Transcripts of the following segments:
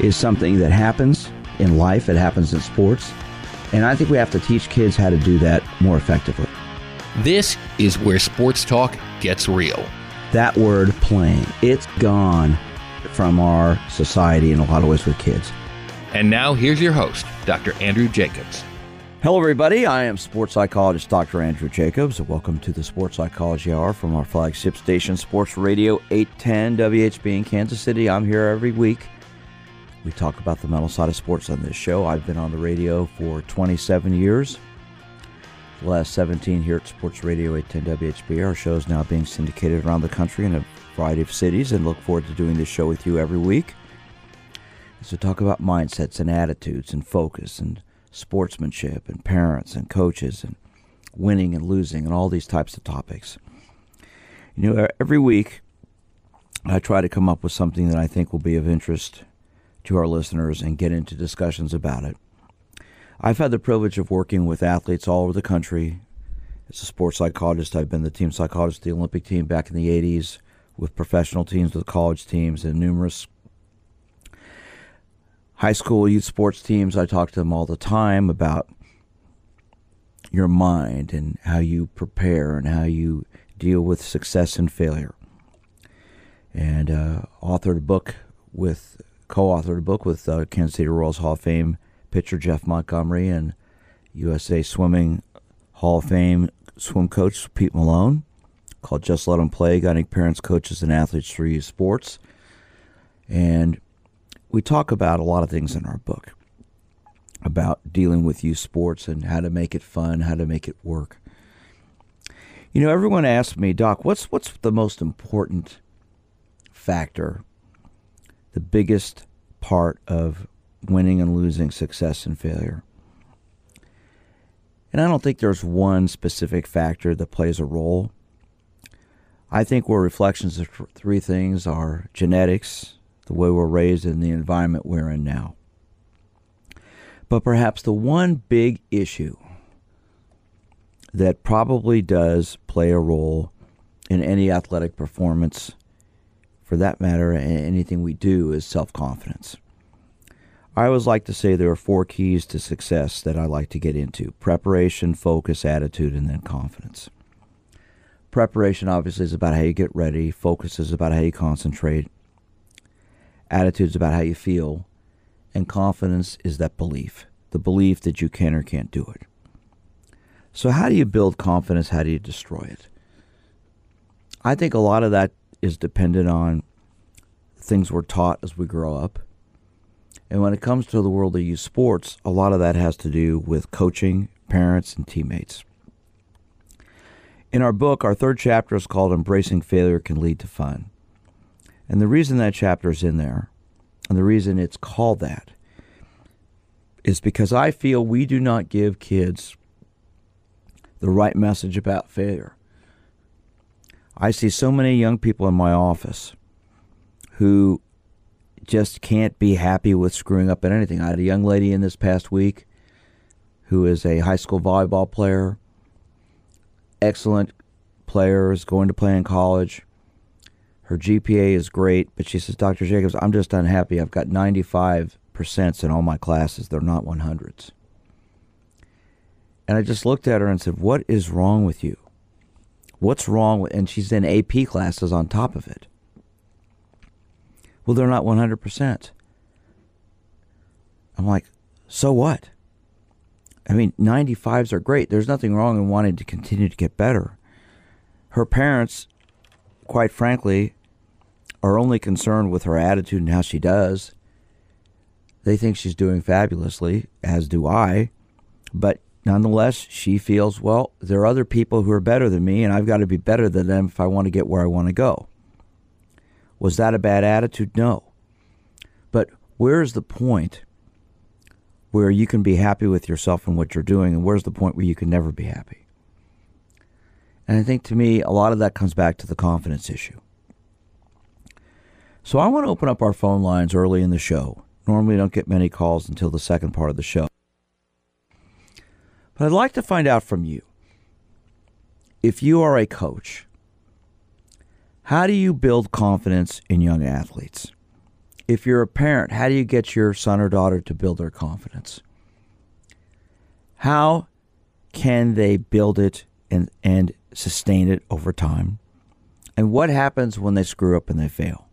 is something that happens in life, it happens in sports. And I think we have to teach kids how to do that more effectively. This is where sports talk gets real. That word playing, it's gone from our society in a lot of ways with kids. And now here's your host, Dr. Andrew Jacobs. Hello, everybody. I am sports psychologist Dr. Andrew Jacobs. Welcome to the Sports Psychology Hour from our flagship station, Sports Radio 810 WHB in Kansas City. I'm here every week. We talk about the mental side of sports on this show. I've been on the radio for 27 years. The last 17 here at Sports Radio 810 WHB. Our show is now being syndicated around the country in a variety of cities and look forward to doing this show with you every week. So talk about mindsets and attitudes and focus and sportsmanship and parents and coaches and winning and losing and all these types of topics. You know, every week I try to come up with something that I think will be of interest to our listeners and get into discussions about it. I've had the privilege of working with athletes all over the country. As a sports psychologist, I've been the team psychologist of the Olympic team back in the 80s, with professional teams, with college teams, and numerous high school youth sports teams. I talk to them all the time about your mind and how you prepare and how you deal with success and failure. And uh, authored a book with co-authored a book with uh, Kansas City Royals Hall of Fame pitcher Jeff Montgomery and USA Swimming Hall of Fame swim coach Pete Malone called Just Let Them Play, guiding parents, coaches, and athletes through youth sports. And we talk about a lot of things in our book about dealing with youth sports and how to make it fun, how to make it work. You know, everyone asks me, Doc, what's what's the most important factor, the biggest part of winning and losing, success and failure? And I don't think there's one specific factor that plays a role. I think we're reflections of three things are genetics, the way we're raised, and the environment we're in now. But perhaps the one big issue that probably does play a role in any athletic performance, for that matter, anything we do, is self confidence. I always like to say there are four keys to success that I like to get into preparation, focus, attitude, and then confidence. Preparation obviously is about how you get ready, focus is about how you concentrate, attitude is about how you feel, and confidence is that belief the belief that you can or can't do it. So, how do you build confidence? How do you destroy it? I think a lot of that is dependent on things we're taught as we grow up. And when it comes to the world of youth sports, a lot of that has to do with coaching, parents, and teammates. In our book, our third chapter is called Embracing Failure Can Lead to Fun. And the reason that chapter is in there, and the reason it's called that, is because I feel we do not give kids the right message about failure. I see so many young people in my office who just can't be happy with screwing up at anything. I had a young lady in this past week who is a high school volleyball player, excellent player, is going to play in college. Her GPA is great, but she says, Dr. Jacobs, I'm just unhappy. I've got 95% in all my classes. They're not 100s. And I just looked at her and said, What is wrong with you? What's wrong and she's in AP classes on top of it. Well, they're not 100%. I'm like, so what? I mean, 95s are great. There's nothing wrong in wanting to continue to get better. Her parents, quite frankly, are only concerned with her attitude and how she does. They think she's doing fabulously, as do I. But nonetheless, she feels, well, there are other people who are better than me, and I've got to be better than them if I want to get where I want to go. Was that a bad attitude? No. But where is the point where you can be happy with yourself and what you're doing, and where's the point where you can never be happy? And I think to me, a lot of that comes back to the confidence issue. So I want to open up our phone lines early in the show. Normally, don't get many calls until the second part of the show. But I'd like to find out from you if you are a coach, how do you build confidence in young athletes? If you're a parent, how do you get your son or daughter to build their confidence? How can they build it and, and sustain it over time? And what happens when they screw up and they fail?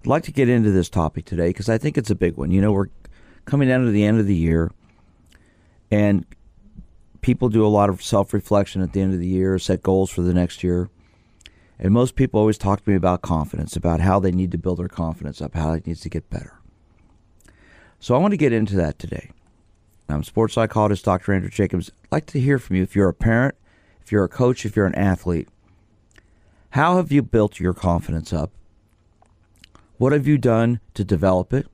I'd like to get into this topic today because I think it's a big one. You know, we're coming down to the end of the year, and people do a lot of self reflection at the end of the year, set goals for the next year. And most people always talk to me about confidence, about how they need to build their confidence up, how it needs to get better. So I want to get into that today. I'm sports psychologist Dr. Andrew Jacobs. I'd like to hear from you if you're a parent, if you're a coach, if you're an athlete. How have you built your confidence up? What have you done to develop it?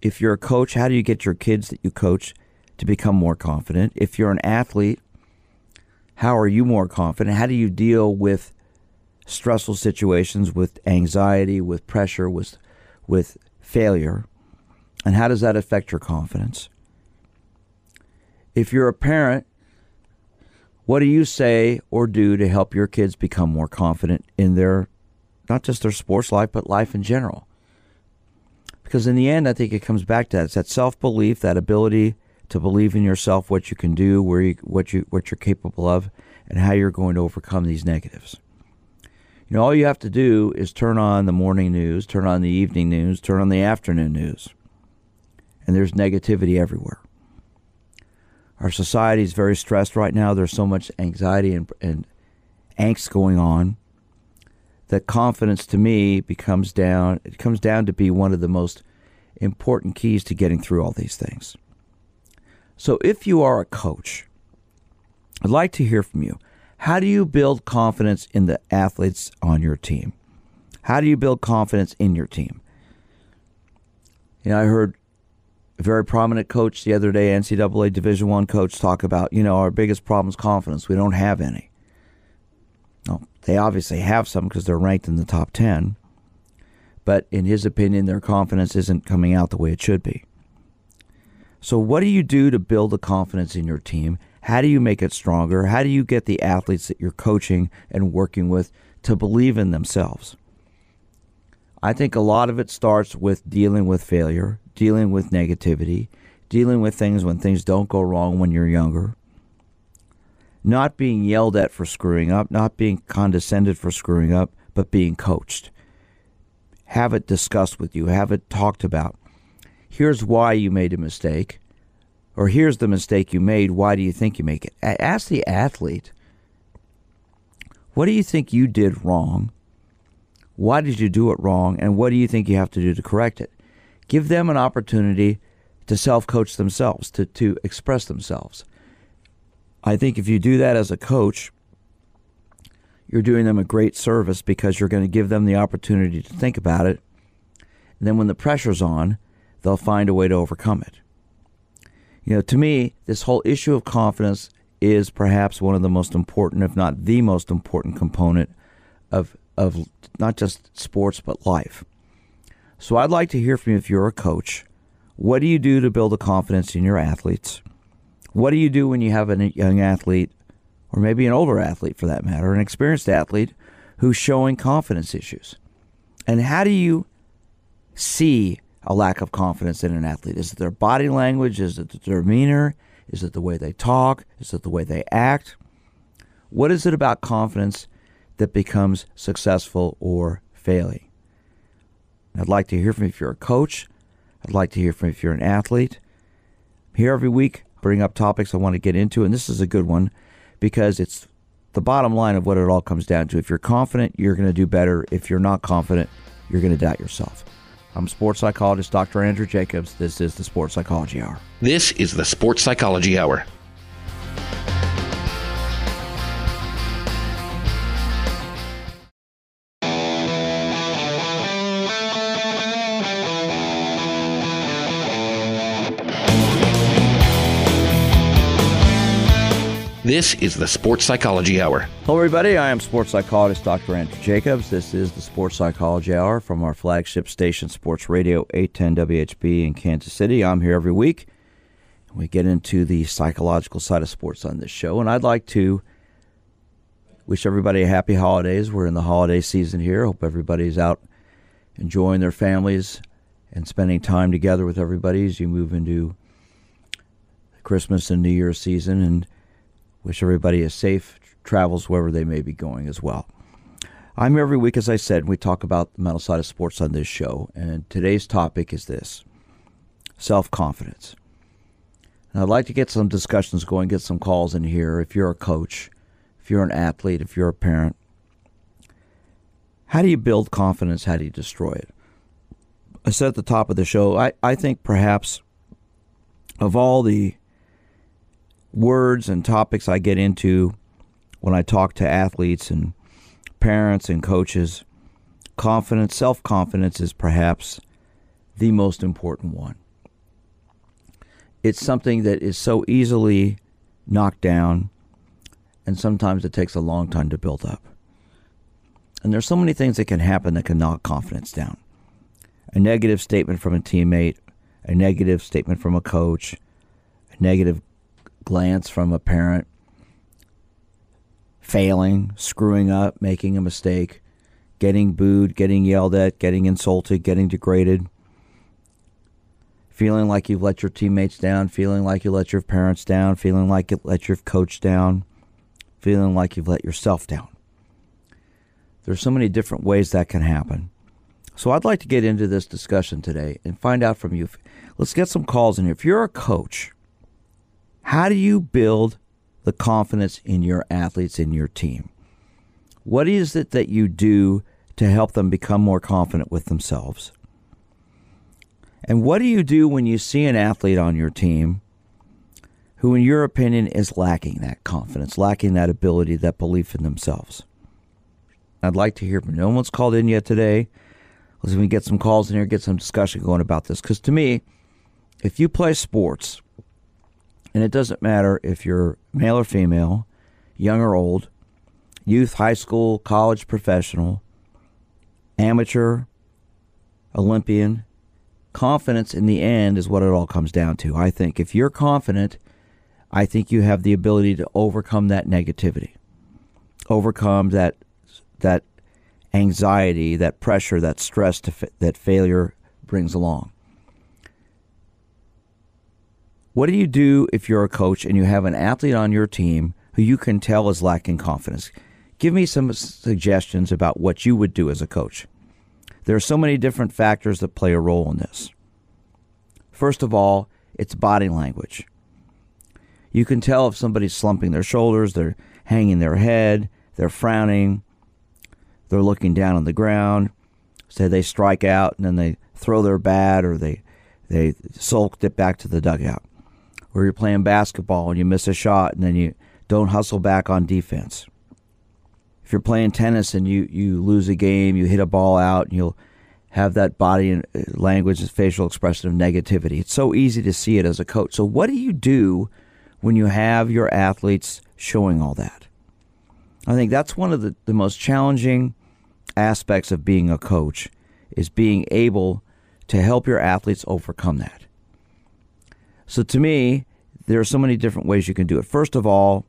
If you're a coach, how do you get your kids that you coach to become more confident? If you're an athlete, how are you more confident? How do you deal with stressful situations, with anxiety, with pressure, with with failure? And how does that affect your confidence? If you're a parent, what do you say or do to help your kids become more confident in their not just their sports life, but life in general? Because in the end, I think it comes back to that. It's that self belief, that ability to believe in yourself, what you can do, where you, what you what you're capable of, and how you're going to overcome these negatives. You know, all you have to do is turn on the morning news, turn on the evening news, turn on the afternoon news, and there's negativity everywhere. Our society is very stressed right now. There's so much anxiety and, and angst going on that confidence to me becomes down it comes down to be one of the most important keys to getting through all these things. So if you are a coach, I'd like to hear from you. How do you build confidence in the athletes on your team? How do you build confidence in your team? You know, I heard a very prominent coach the other day, NCAA Division One coach, talk about, you know, our biggest problem is confidence. We don't have any. Well, they obviously have some because they're ranked in the top 10. But in his opinion, their confidence isn't coming out the way it should be. So, what do you do to build the confidence in your team? How do you make it stronger? How do you get the athletes that you're coaching and working with to believe in themselves? I think a lot of it starts with dealing with failure, dealing with negativity, dealing with things when things don't go wrong when you're younger, not being yelled at for screwing up, not being condescended for screwing up, but being coached. Have it discussed with you, have it talked about. Here's why you made a mistake, or here's the mistake you made. Why do you think you make it? Ask the athlete, what do you think you did wrong? Why did you do it wrong? And what do you think you have to do to correct it? Give them an opportunity to self coach themselves, to, to express themselves. I think if you do that as a coach, you're doing them a great service because you're going to give them the opportunity to think about it. And then when the pressure's on, they'll find a way to overcome it. You know, to me, this whole issue of confidence is perhaps one of the most important, if not the most important component of of not just sports but life. So I'd like to hear from you if you're a coach. What do you do to build a confidence in your athletes? What do you do when you have a young athlete, or maybe an older athlete for that matter, an experienced athlete who's showing confidence issues? And how do you see a lack of confidence in an athlete? Is it their body language? Is it their demeanor? Is it the way they talk? Is it the way they act? What is it about confidence that becomes successful or failing? I'd like to hear from you if you're a coach. I'd like to hear from you if you're an athlete. Here every week bring up topics I want to get into, and this is a good one because it's the bottom line of what it all comes down to. If you're confident, you're going to do better. If you're not confident, you're going to doubt yourself. I'm sports psychologist Dr. Andrew Jacobs. This is the Sports Psychology Hour. This is the Sports Psychology Hour. This is the Sports Psychology Hour. Hello, everybody. I am sports psychologist Dr. Andrew Jacobs. This is the Sports Psychology Hour from our flagship station, Sports Radio 810 WHB in Kansas City. I'm here every week. We get into the psychological side of sports on this show, and I'd like to wish everybody a happy holidays. We're in the holiday season here. Hope everybody's out enjoying their families and spending time together with everybody as you move into Christmas and New Year's season. And Wish everybody a safe travels wherever they may be going as well. I'm here every week, as I said, we talk about the mental side of sports on this show. And today's topic is this self confidence. And I'd like to get some discussions going, get some calls in here. If you're a coach, if you're an athlete, if you're a parent, how do you build confidence? How do you destroy it? I said at the top of the show, I, I think perhaps of all the words and topics I get into when I talk to athletes and parents and coaches, confidence, self confidence is perhaps the most important one. It's something that is so easily knocked down, and sometimes it takes a long time to build up. And there's so many things that can happen that can knock confidence down. A negative statement from a teammate, a negative statement from a coach, a negative glance from a parent failing, screwing up, making a mistake, getting booed, getting yelled at, getting insulted, getting degraded, feeling like you've let your teammates down, feeling like you let your parents down, feeling like you let your coach down, feeling like you've let yourself down. There's so many different ways that can happen. So I'd like to get into this discussion today and find out from you. Let's get some calls in here. If you're a coach, how do you build the confidence in your athletes, in your team? What is it that you do to help them become more confident with themselves? And what do you do when you see an athlete on your team who, in your opinion, is lacking that confidence, lacking that ability, that belief in themselves? I'd like to hear from no one's called in yet today. Let's we get some calls in here, get some discussion going about this. Because to me, if you play sports, and it doesn't matter if you're male or female, young or old, youth, high school, college, professional, amateur, Olympian. Confidence in the end is what it all comes down to. I think if you're confident, I think you have the ability to overcome that negativity, overcome that that anxiety, that pressure, that stress to, that failure brings along. What do you do if you're a coach and you have an athlete on your team who you can tell is lacking confidence? Give me some suggestions about what you would do as a coach. There are so many different factors that play a role in this. First of all, it's body language. You can tell if somebody's slumping their shoulders, they're hanging their head, they're frowning, they're looking down on the ground. Say they strike out and then they throw their bat or they they sulk it back to the dugout or you're playing basketball and you miss a shot and then you don't hustle back on defense. If you're playing tennis and you, you lose a game, you hit a ball out, and you'll have that body uh, language and facial expression of negativity. It's so easy to see it as a coach. So, what do you do when you have your athletes showing all that? I think that's one of the, the most challenging aspects of being a coach is being able to help your athletes overcome that. So to me, there are so many different ways you can do it. First of all,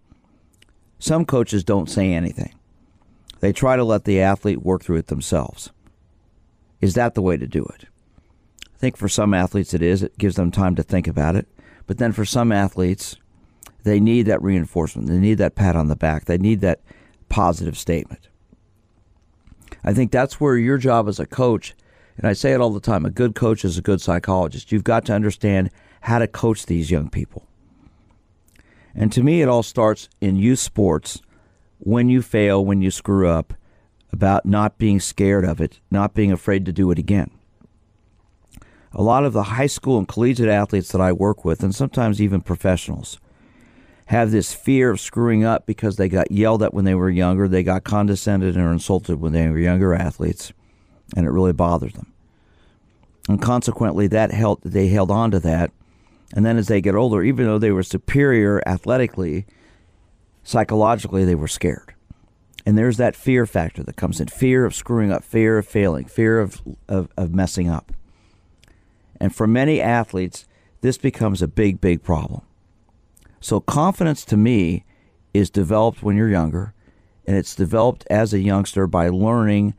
some coaches don't say anything. They try to let the athlete work through it themselves. Is that the way to do it? I think for some athletes it is. It gives them time to think about it. But then for some athletes, they need that reinforcement. They need that pat on the back. They need that positive statement. I think that's where your job as a coach, and I say it all the time, a good coach is a good psychologist. You've got to understand how to coach these young people. And to me, it all starts in youth sports when you fail, when you screw up, about not being scared of it, not being afraid to do it again. A lot of the high school and collegiate athletes that I work with, and sometimes even professionals, have this fear of screwing up because they got yelled at when they were younger, they got condescended or insulted when they were younger athletes, and it really bothered them. And consequently, that held, they held on to that and then as they get older, even though they were superior athletically, psychologically they were scared. And there's that fear factor that comes in fear of screwing up, fear of failing, fear of, of, of messing up. And for many athletes, this becomes a big, big problem. So, confidence to me is developed when you're younger, and it's developed as a youngster by learning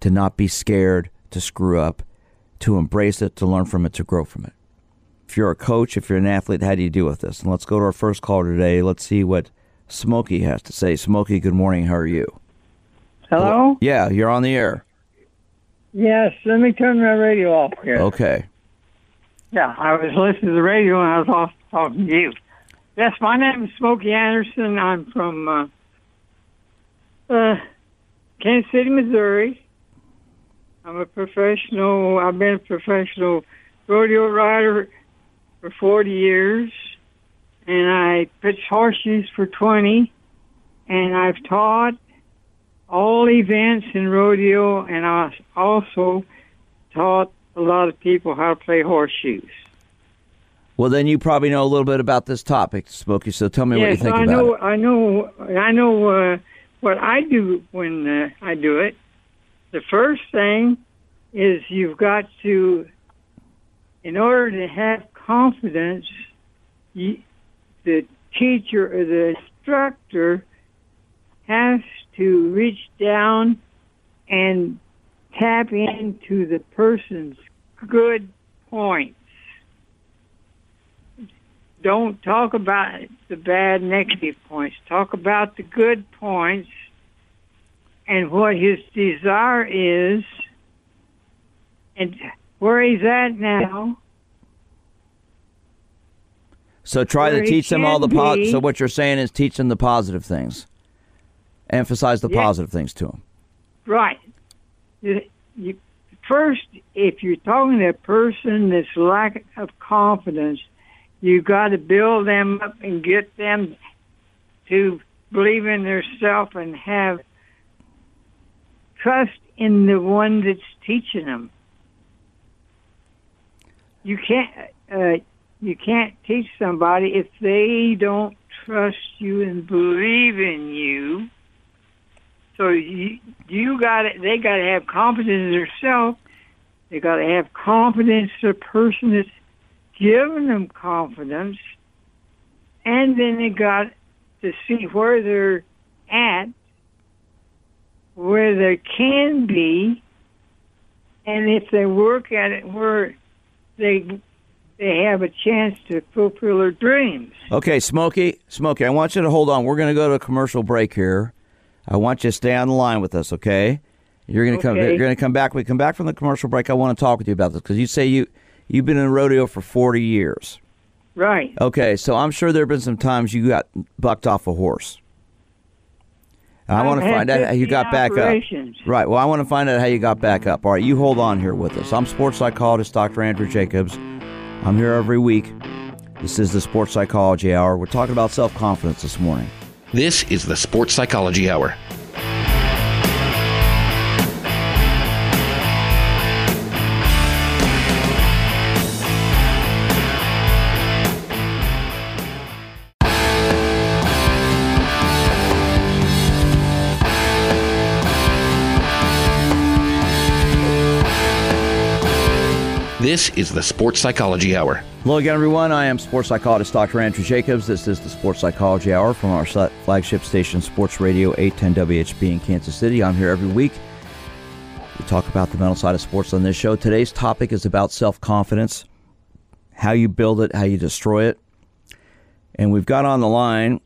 to not be scared to screw up, to embrace it, to learn from it, to grow from it. If you're a coach, if you're an athlete, how do you deal with this? And let's go to our first caller today. Let's see what Smokey has to say. Smokey, good morning. How are you? Hello? Yeah, you're on the air. Yes, let me turn my radio off here. Okay. Yeah, I was listening to the radio and I was off talking to you. Yes, my name is Smokey Anderson. I'm from uh, uh, Kansas City, Missouri. I'm a professional, I've been a professional rodeo rider for 40 years, and I pitched horseshoes for 20, and I've taught all events in rodeo, and I also taught a lot of people how to play horseshoes. Well, then you probably know a little bit about this topic, Smokey. So tell me what you yes, think I about know, it. I know, I know uh, what I do when uh, I do it. The first thing is you've got to, in order to have confidence, the teacher or the instructor has to reach down and tap into the person's good points. Don't talk about the bad negative points. Talk about the good points and what his desire is and where he's at now. So try to teach them all the can po- be. So what you're saying is teach them the positive things. Emphasize the Yeah. positive things to them. Right. You, you, first, if you're talking to a person that's lack of confidence, you got to build them up and get them to believe in themselves and have trust in the one that's teaching them. You can't uh, you can't teach somebody if they don't trust you and believe in you. So you you got to They got to have confidence in themselves. They got to have confidence in the person that's giving them confidence, and then they got to see where they're at, where they can be, and if they work at it, where they they have a chance to fulfill their dreams. Okay, Smokey, Smokey, I want you to hold on. We're going to go to a commercial break here. I want you to stay on the line with us, okay? You're going to come. You're going to come back. We come back from the commercial break. I want to talk with you about this because you say you you've been in a rodeo for 40 years. Right. Okay, so I'm sure there have been some times you got bucked off a horse. I want to find out how you 15 got back up. Right. Well, I want to find out how you got back up. All right, you hold on here with us. I'm sports psychologist Dr. Andrew Jacobs. I'm here every week. This is the Sports Psychology Hour. We're talking about self confidence this morning. This is the Sports Psychology Hour. This is the Sports Psychology Hour. Hello again, everyone. I am sports psychologist Dr. Andrew Jacobs. This is the Sports Psychology Hour from our flagship station, Sports Radio 810 WHB in Kansas City. I'm here every week. We talk about the mental side of sports on this show. Today's topic is about self confidence, how you build it, how you destroy it. And we've got on the line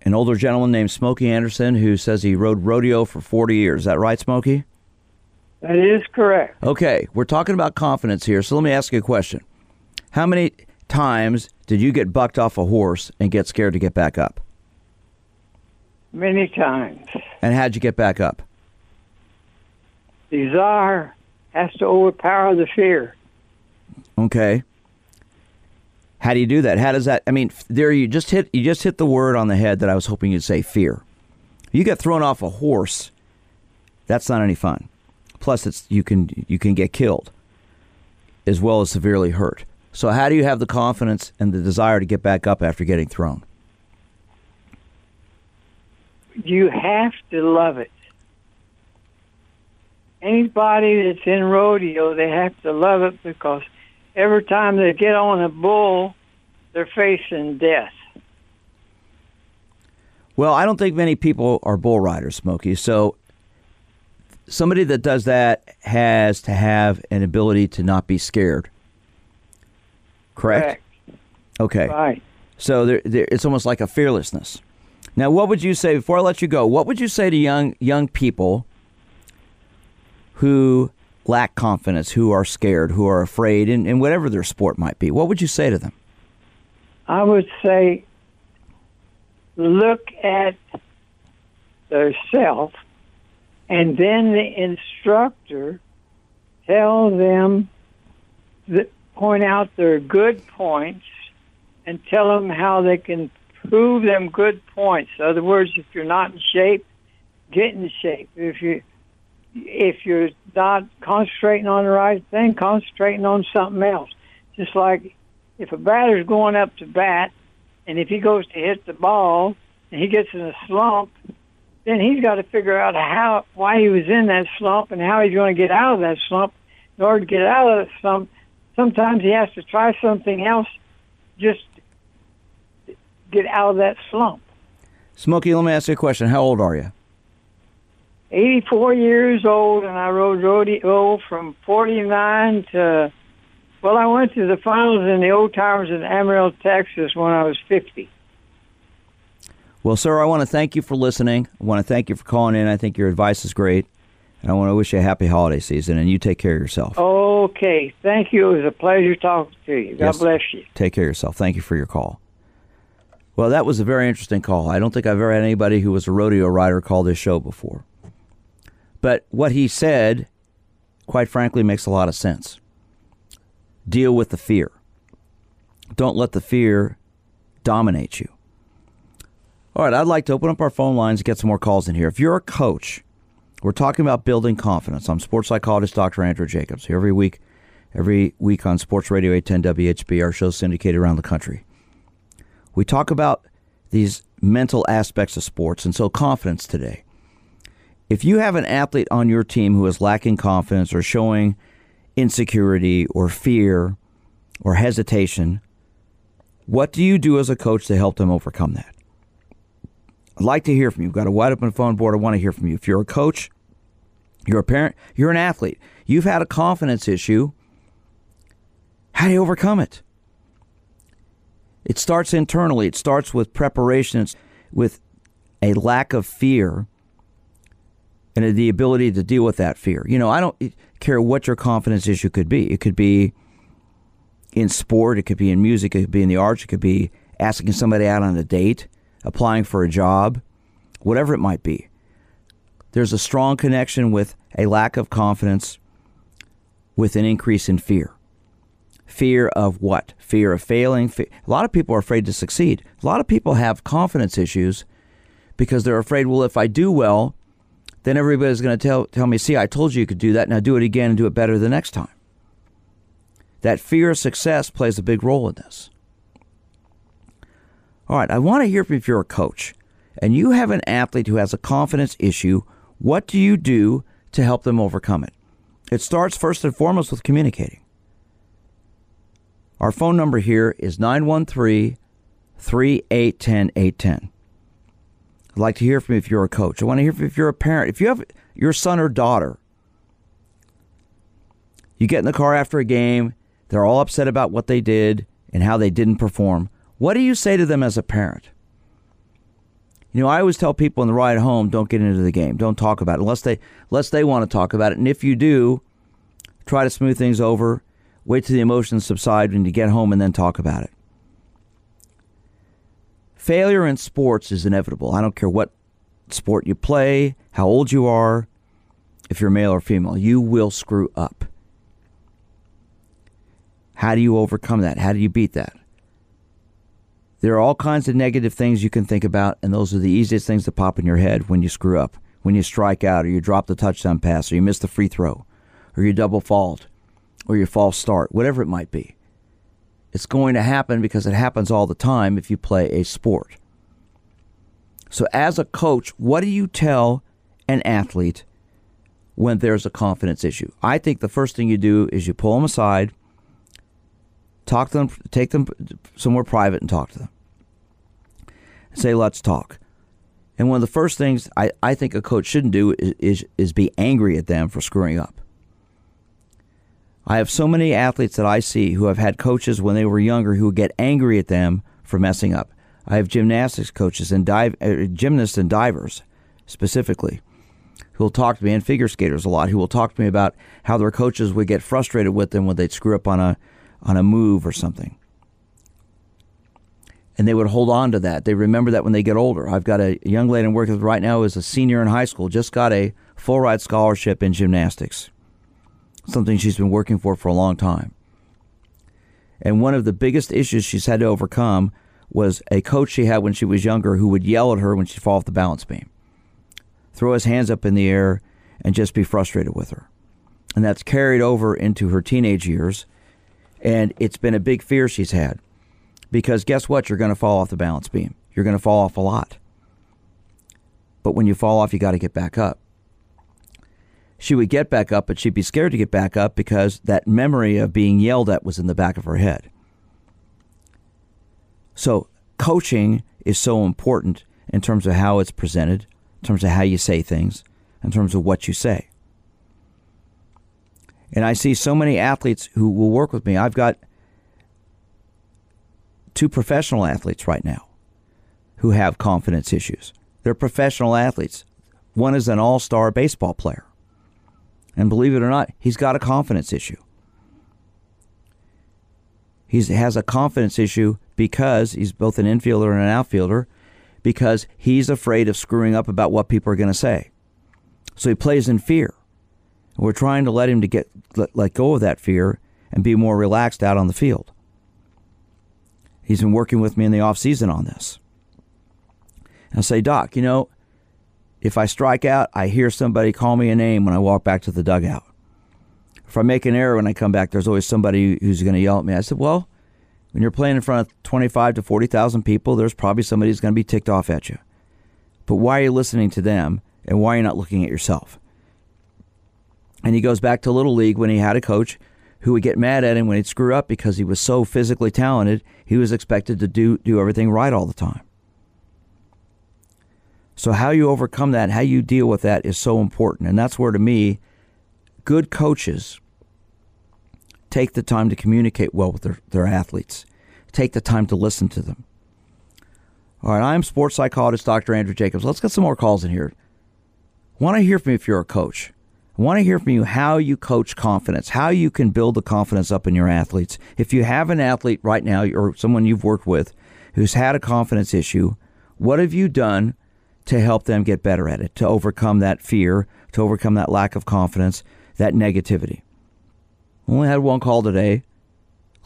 an older gentleman named Smokey Anderson who says he rode rodeo for 40 years. Is that right, Smokey? That is correct. Okay, we're talking about confidence here, so let me ask you a question. How many times did you get bucked off a horse and get scared to get back up? Many times. And how'd you get back up? Desire has to overpower the fear. Okay. How do you do that? How does that I mean, there you just hit you just hit the word on the head that I was hoping you'd say fear. You get thrown off a horse, that's not any fun. Plus it's you can you can get killed as well as severely hurt. So how do you have the confidence and the desire to get back up after getting thrown? you have to love it. Anybody that's in rodeo, they have to love it because every time they get on a bull, they're facing death. Well, I don't think many people are bull riders, Smokey. So somebody that does that has to have an ability to not be scared. Correct? Correct. Okay. Right. So there, there, it's almost like a fearlessness. Now, what would you say before I let you go? What would you say to young young people who lack confidence, who are scared, who are afraid, in, in whatever their sport might be? What would you say to them? I would say look at their self and then the instructor tell them that point out their good points and tell them how they can prove them good points. In other words, if you're not in shape, get in shape. If you if you're not concentrating on the right thing, concentrating on something else. Just like if a batter's going up to bat, and if he goes to hit the ball and he gets in a slump, then he's got to figure out how why he was in that slump and how he's going to get out of that slump. In order to get out of that slump, sometimes he has to try something else just get out of that slump. Smokey, let me ask you a question. How old are you? 84 years old, and I rode rodeo from 49 to, well, I went to the finals in the old timers in Amarillo, Texas when I was 50. Well, sir, I want to thank you for listening. I want to thank you for calling in. I think your advice is great. And I want to wish you a happy holiday season, and you take care of yourself. Okay. Thank you. It was a pleasure talking to you. God Yes. bless you. Take care of yourself. Thank you for your call. Well, that was a very interesting call. I don't think I've ever had anybody who was a rodeo rider call this show before. But what he said, quite frankly, makes a lot of sense. Deal with the fear. Don't let the fear dominate you. All right, I'd like to open up our phone lines and get some more calls in here. If you're a coach, we're talking about building confidence. I'm sports psychologist Dr. Andrew Jacobs here every week, every week on Sports Radio 810 WHB. Our show's syndicated around the country. We talk about these mental aspects of sports, and so confidence today. If you have an athlete on your team who is lacking confidence or showing insecurity or fear or hesitation, what do you do as a coach to help them overcome that? I'd like to hear from you. We've got a wide open phone board. I want to hear from you. If you're a coach, you're a parent, you're an athlete, you've had a confidence issue, how do you overcome it? It starts internally. It starts with preparations, with a lack of fear and the ability to deal with that fear. You know, I don't care what your confidence issue could be. It could be in sport, it could be in music, it could be in the arts, it could be asking somebody out on a date, applying for a job, whatever it might be. There's a strong connection with a lack of confidence with an increase in fear. Fear of what? Fear of failing. A lot of people are afraid to succeed. A lot of people have confidence issues because they're afraid, well, if I do well, then everybody's going to tell, tell me, see, I told you you could do that. Now do it again and do it better the next time. That fear of success plays a big role in this. All right, I want to hear from if you're a coach and you have an athlete who has a confidence issue. What do you do to help them overcome it? It starts first and foremost with communicating. Our phone number here is 913 3810 810. I'd like to hear from you if you're a coach. I want to hear from you if you're a parent. If you have your son or daughter, you get in the car after a game, they're all upset about what they did and how they didn't perform. What do you say to them as a parent? You know, I always tell people in the ride home, don't get into the game. Don't talk about it unless they unless they want to talk about it. And if you do, try to smooth things over. Wait till the emotions subside when you get home and then talk about it. Failure in sports is inevitable. I don't care what sport you play, how old you are, if you're male or female, you will screw up. How do you overcome that? How do you beat that? There are all kinds of negative things you can think about, and those are the easiest things to pop in your head when you screw up, when you strike out, or you drop the touchdown pass, or you miss the free throw, or you double fault, or you false start, whatever it might be. It's going to happen because it happens all the time if you play a sport. So, as a coach, what do you tell an athlete when there's a confidence issue? I think the first thing you do is you pull them aside, talk to them, take them somewhere private and talk to them. Say, let's talk. And one of the first things I, I think a coach shouldn't do is, is, is be angry at them for screwing up. I have so many athletes that I see who have had coaches when they were younger who get angry at them for messing up. I have gymnastics coaches and dive uh, gymnasts and divers specifically who will talk to me and figure skaters a lot who will talk to me about how their coaches would get frustrated with them when they'd screw up on a on a move or something. And they would hold on to that. They remember that when they get older. I've got a young lady I'm working with right now who is a senior in high school, just got a full ride scholarship in gymnastics. Something she's been working for for a long time. And one of the biggest issues she's had to overcome was a coach she had when she was younger who would yell at her when she'd fall off the balance beam, throw his hands up in the air, and just be frustrated with her. And that's carried over into her teenage years. And it's been a big fear she's had. Because guess what? You're going to fall off the balance beam. You're going to fall off a lot. But when you fall off, you got to get back up. She would get back up, but she'd be scared to get back up because that memory of being yelled at was in the back of her head. So, coaching is so important in terms of how it's presented, in terms of how you say things, in terms of what you say. And I see so many athletes who will work with me. I've got two professional athletes right now who have confidence issues. They're professional athletes. One is an all star baseball player. And believe it or not, he's got a confidence issue. He has a confidence issue because he's both an infielder and an outfielder, because he's afraid of screwing up about what people are going to say. So he plays in fear. We're trying to let him to get let, let go of that fear and be more relaxed out on the field. He's been working with me in the off season on this. And I say, Doc, you know, if I strike out, I hear somebody call me a name when I walk back to the dugout. If I make an error when I come back, there's always somebody who's going to yell at me. I said, Well, when you're playing in front of 25 to 40,000 people, there's probably somebody who's going to be ticked off at you. But why are you listening to them and why are you not looking at yourself? And he goes back to Little League when he had a coach who would get mad at him when he'd screw up because he was so physically talented, he was expected to do, do everything right all the time. So, how you overcome that, how you deal with that is so important. And that's where, to me, good coaches take the time to communicate well with their, their athletes, take the time to listen to them. All right, I'm sports psychologist Dr. Andrew Jacobs. Let's get some more calls in here. Want to hear from you if you're a coach. Want to hear from you how you coach confidence, how you can build the confidence up in your athletes. If you have an athlete right now or someone you've worked with who's had a confidence issue, what have you done to help them get better at it, to overcome that fear, to overcome that lack of confidence, that negativity. Only had one call today.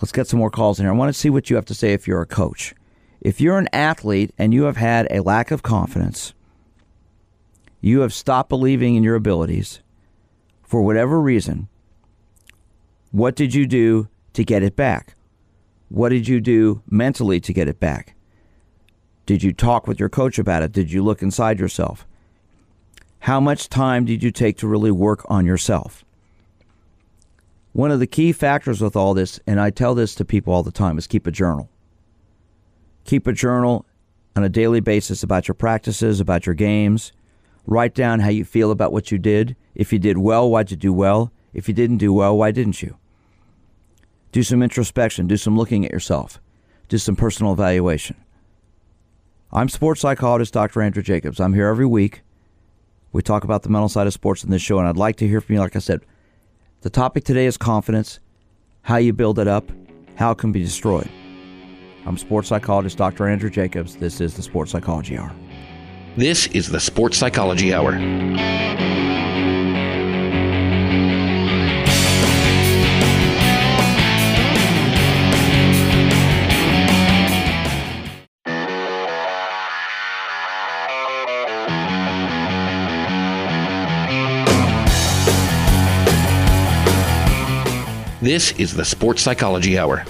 Let's get some more calls in here. I want to see what you have to say if you're a coach. If you're an athlete and you have had a lack of confidence, you have stopped believing in your abilities for whatever reason, what did you do to get it back? What did you do mentally to get it back? Did you talk with your coach about it? Did you look inside yourself? How much time did you take to really work on yourself? One of the key factors with all this, and I tell this to people all the time, is keep a journal. Keep a journal on a daily basis about your practices, about your games. Write down how you feel about what you did. If you did well, why'd you do well? If you didn't do well, why didn't you? Do some introspection, do some looking at yourself, do some personal evaluation. I'm sports psychologist Dr. Andrew Jacobs. I'm here every week. We talk about the mental side of sports in this show, and I'd like to hear from you. Like I said, the topic today is confidence, how you build it up, how it can be destroyed. I'm sports psychologist Dr. Andrew Jacobs. This is the Sports Psychology Hour. This is the Sports Psychology Hour. This is the Sports Psychology Hour.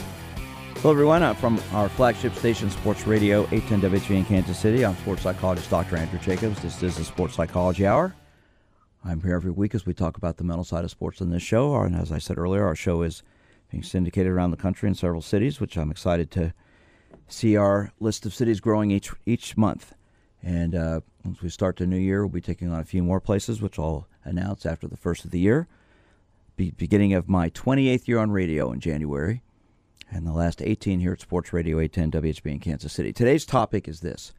Hello, everyone. I'm from our flagship station, Sports Radio 810 WHB in Kansas City. I'm sports psychologist Dr. Andrew Jacobs. This is the Sports Psychology Hour. I'm here every week as we talk about the mental side of sports in this show. And as I said earlier, our show is being syndicated around the country in several cities, which I'm excited to see our list of cities growing each each month. And uh, once we start the new year, we'll be taking on a few more places, which I'll announce after the first of the year. Be beginning of my 28th year on radio in January and the last 18 here at Sports Radio 810 WHB in Kansas City. Today's topic is this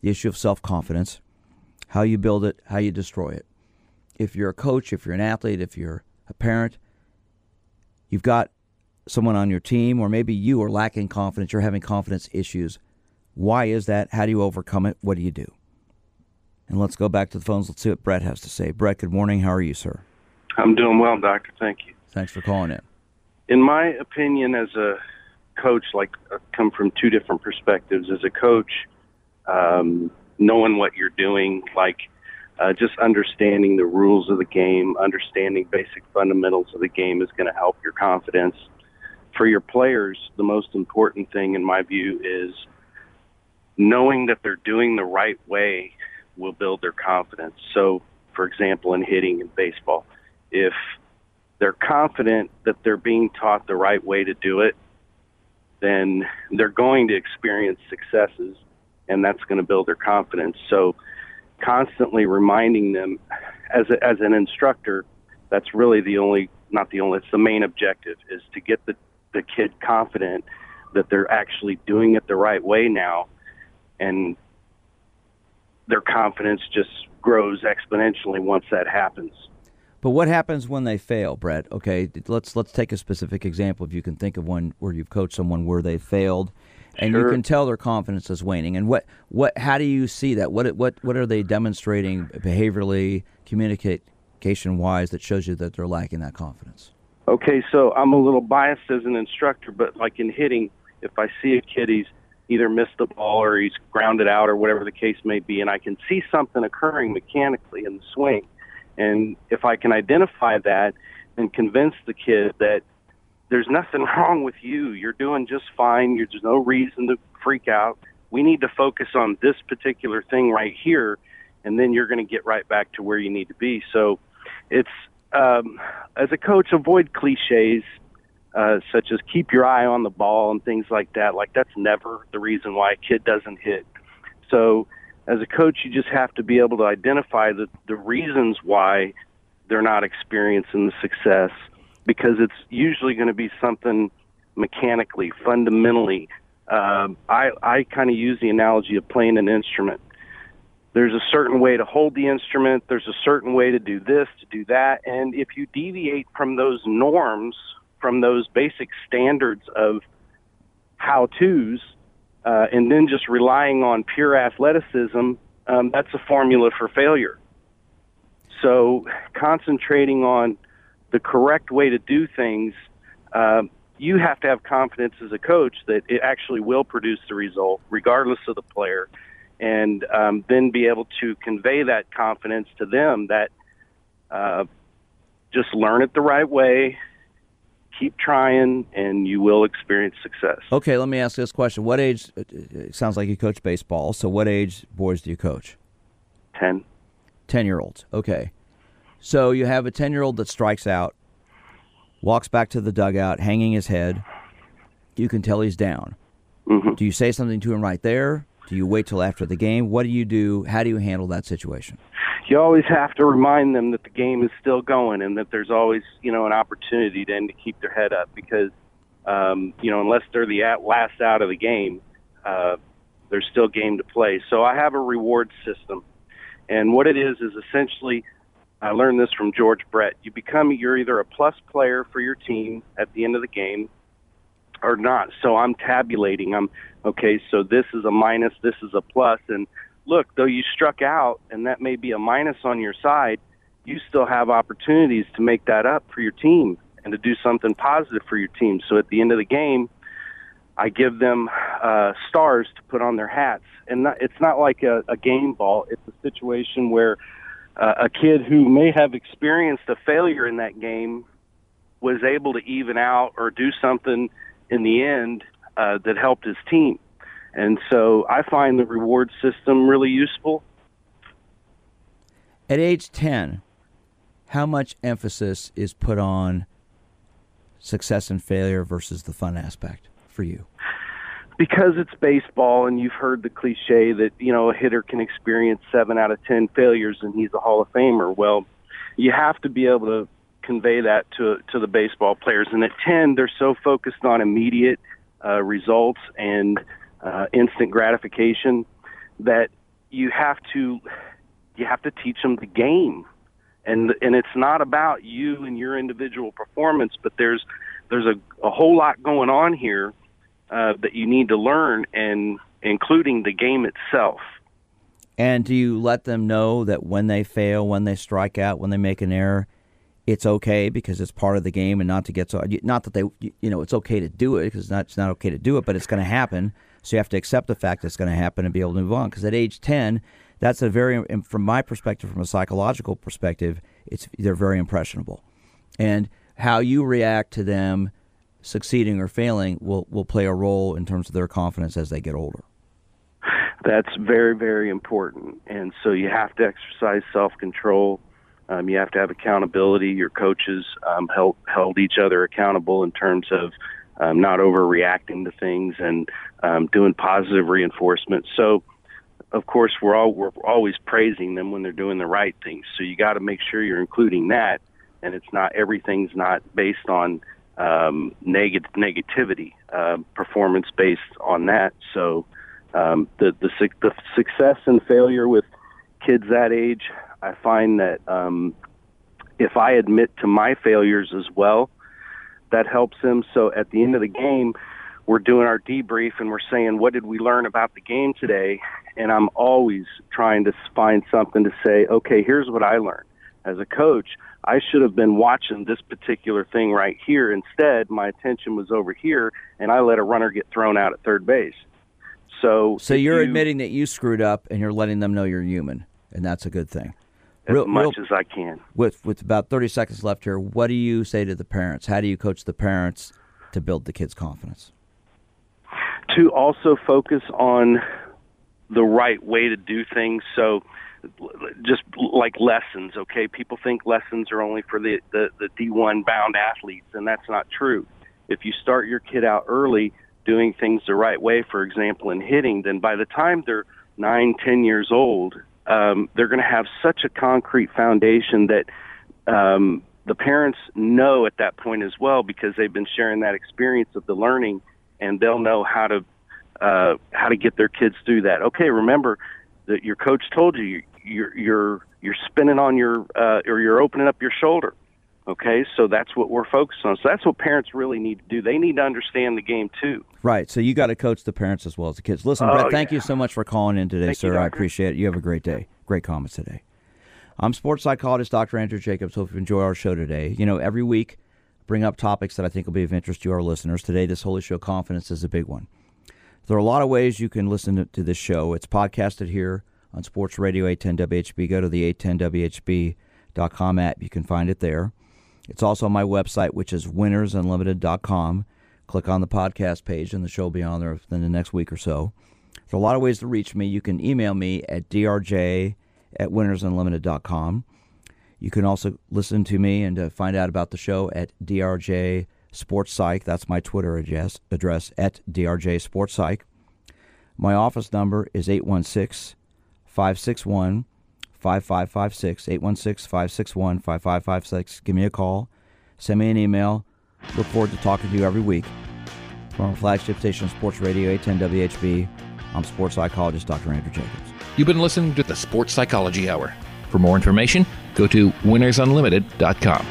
the issue of self confidence, how you build it, how you destroy it. If you're a coach, if you're an athlete, if you're a parent, you've got someone on your team, or maybe you are lacking confidence, you're having confidence issues. Why is that? How do you overcome it? What do you do? And let's go back to the phones. Let's see what Brett has to say. Brett, good morning. How are you, sir? I'm doing well, doctor. Thank you. Thanks for calling in. In my opinion, as a coach, like uh, come from two different perspectives. As a coach, um, knowing what you're doing, like uh, just understanding the rules of the game, understanding basic fundamentals of the game is going to help your confidence. For your players, the most important thing, in my view, is knowing that they're doing the right way will build their confidence. So, for example, in hitting in baseball, if they're confident that they're being taught the right way to do it, then they're going to experience successes and that's going to build their confidence. So constantly reminding them as a, as an instructor, that's really the only not the only it's the main objective is to get the the kid confident that they're actually doing it the right way now and their confidence just grows exponentially once that happens. But what happens when they fail, Brett? Okay, let's let's take a specific example. If you can think of one where you've coached someone where they failed, and sure. you can tell their confidence is waning. And what what how do you see that? What what what are they demonstrating behaviorally, communication wise that shows you that they're lacking that confidence? Okay, so I'm a little biased as an instructor, but like in hitting, if I see a kid he's either missed the ball or he's grounded out or whatever the case may be, and I can see something occurring mechanically in the swing and if I can identify that and convince the kid that there's nothing wrong with you, you're doing just fine, there's no reason to freak out. We need to focus on this particular thing right here, and then you're going to get right back to where you need to be. So it's, um, as a coach, avoid cliches. Uh, such as keep your eye on the ball and things like that. Like that's never the reason why a kid doesn't hit. So as a coach, you just have to be able to identify the, the reasons why they're not experiencing the success because it's usually going to be something mechanically, fundamentally. Um, I, I kind of use the analogy of playing an instrument. There's a certain way to hold the instrument, there's a certain way to do this, to do that. And if you deviate from those norms, from those basic standards of how to's, uh, and then just relying on pure athleticism, um, that's a formula for failure. So concentrating on the correct way to do things, uh, you have to have confidence as a coach that it actually will produce the result, regardless of the player, and um, then be able to convey that confidence to them that uh, just learn it the right way, keep trying and you will experience success. Okay, let me ask this question. What age, it sounds like you coach baseball, so what age boys do you coach? 10. 10 year olds, okay. So you have a 10 year old that strikes out, walks back to the dugout, hanging his head. You can tell he's down. Mm-hmm. Do you say something to him right there? Do you wait till after the game? What do you do? How do you handle that situation? you always have to remind them that the game is still going and that there's always you know an opportunity then to keep their head up because um, you know unless they're the at last out of the game, uh, there's still game to play. So I have a reward system, and what it is is essentially. I learned this from George Brett. You become you're either a plus player for your team at the end of the game or not. So I'm tabulating. I'm okay, so this is a minus, this is a plus and look, though you struck out and that may be a minus on your side, you still have opportunities to make that up for your team and to do something positive for your team. So at the end of the game, I give them uh, stars to put on their hats. And not, it's not like a, a game ball. It's a situation where uh, a kid who may have experienced a failure in that game was able to even out or do something in the end uh, that helped his team. And so I find the reward system really useful. At age 10, how much emphasis is put on success and failure versus the fun aspect for you? Because it's baseball, and you've heard the cliche that you know a hitter can experience seven out of ten failures, and he's a Hall of Famer. Well, you have to be able to convey that to to the baseball players. And at ten, they're so focused on immediate uh, results and uh, instant gratification that you have to you have to teach them the game. And and it's not about you and your individual performance but there's there's a, a whole lot going on here uh, that you need to learn and including the game itself. And do you let them know that when they fail when they strike out when they make an error it's okay because it's part of the game and not to get so not that they you know it's okay to do it because it's not, it's not okay to do it but it's going to happen. So you have to accept the fact that it's going to happen and be able to move on. Because at age 10 that's a very from my perspective from a psychological perspective it's they're very impressionable. And how you react to them succeeding or failing will will play a role in terms of their confidence as they get older. That's very very important. And so you have to exercise self-control um, you have to have accountability your coaches um, held held each other accountable in terms of um, not overreacting to things and um, doing positive reinforcement so of course, we're all we're always praising them when they're doing the right things. So you got to make sure you're including that, and it's not everything's not based on um, negative negativity, uh, performance based on that. So um, the, the the success and failure with kids that age, I find that um, if I admit to my failures as well, that helps them. So at the end of the game, we're doing our debrief and we're saying, what did we learn about the game today? and I'm always trying to find something to say, okay, here's what I learned. As a coach, I should have been watching this particular thing right here. Instead, my attention was over here, and I let a runner get thrown out at third base. So, so you're you, admitting that you screwed up, and you're letting them know you're human, and that's a good thing. As real, much real, as I can. With with about 30 seconds left here, what do you say to the parents? How do you coach the parents to build the kids' confidence? To also focus on the right way to do things. So just like lessons, okay? People think lessons are only for the, the, the D1 bound athletes, and that's not true. If you start your kid out early doing things the right way, for example, in hitting, then by the time they're nine, ten years old, um, they're going to have such a concrete foundation that um, the parents know at that point as well because they've been sharing that experience of the learning, and they'll know how to uh, how to get their kids through that. Okay, remember that your coach told you you're you're you're spinning on your uh, or you're opening up your shoulder. Okay, so that's what we're focused on. So that's what parents really need to do. They need to understand the game too. Right. So you got to coach the parents as well as the kids. Listen, Brett, oh, thank yeah. you so much for calling in today, thank sir. You, I appreciate it. You have a great day. Great comments today. I'm sports psychologist Dr. Andrew Jacobs. Hope you enjoy our show today. You know, every week bring up topics that I think will be of interest to our listeners. Today, this Holy Show confidence is a big one. There are a lot of ways you can listen to this show. It's podcasted here on Sports Radio 810 WHB. Go to the 810WHB.com app. You can find it there. It's also on my website, which is winnersunlimited.com. Click on the podcast page, and the show will be on there within the next week or so. There's a lot of ways to reach me. You can email me at drj at winnersunlimited.com. You can also listen to me and uh, find out about the show at drj Sports Psych. That's my Twitter address, address at DRJ Sports Psych. My office number is 816 561 5556. 816 561 5556. Give me a call. Send me an email. Look forward to talking to you every week. From our flagship station, Sports Radio 810 WHB, I'm sports psychologist Dr. Andrew Jacobs. You've been listening to the Sports Psychology Hour. For more information, go to winnersunlimited.com.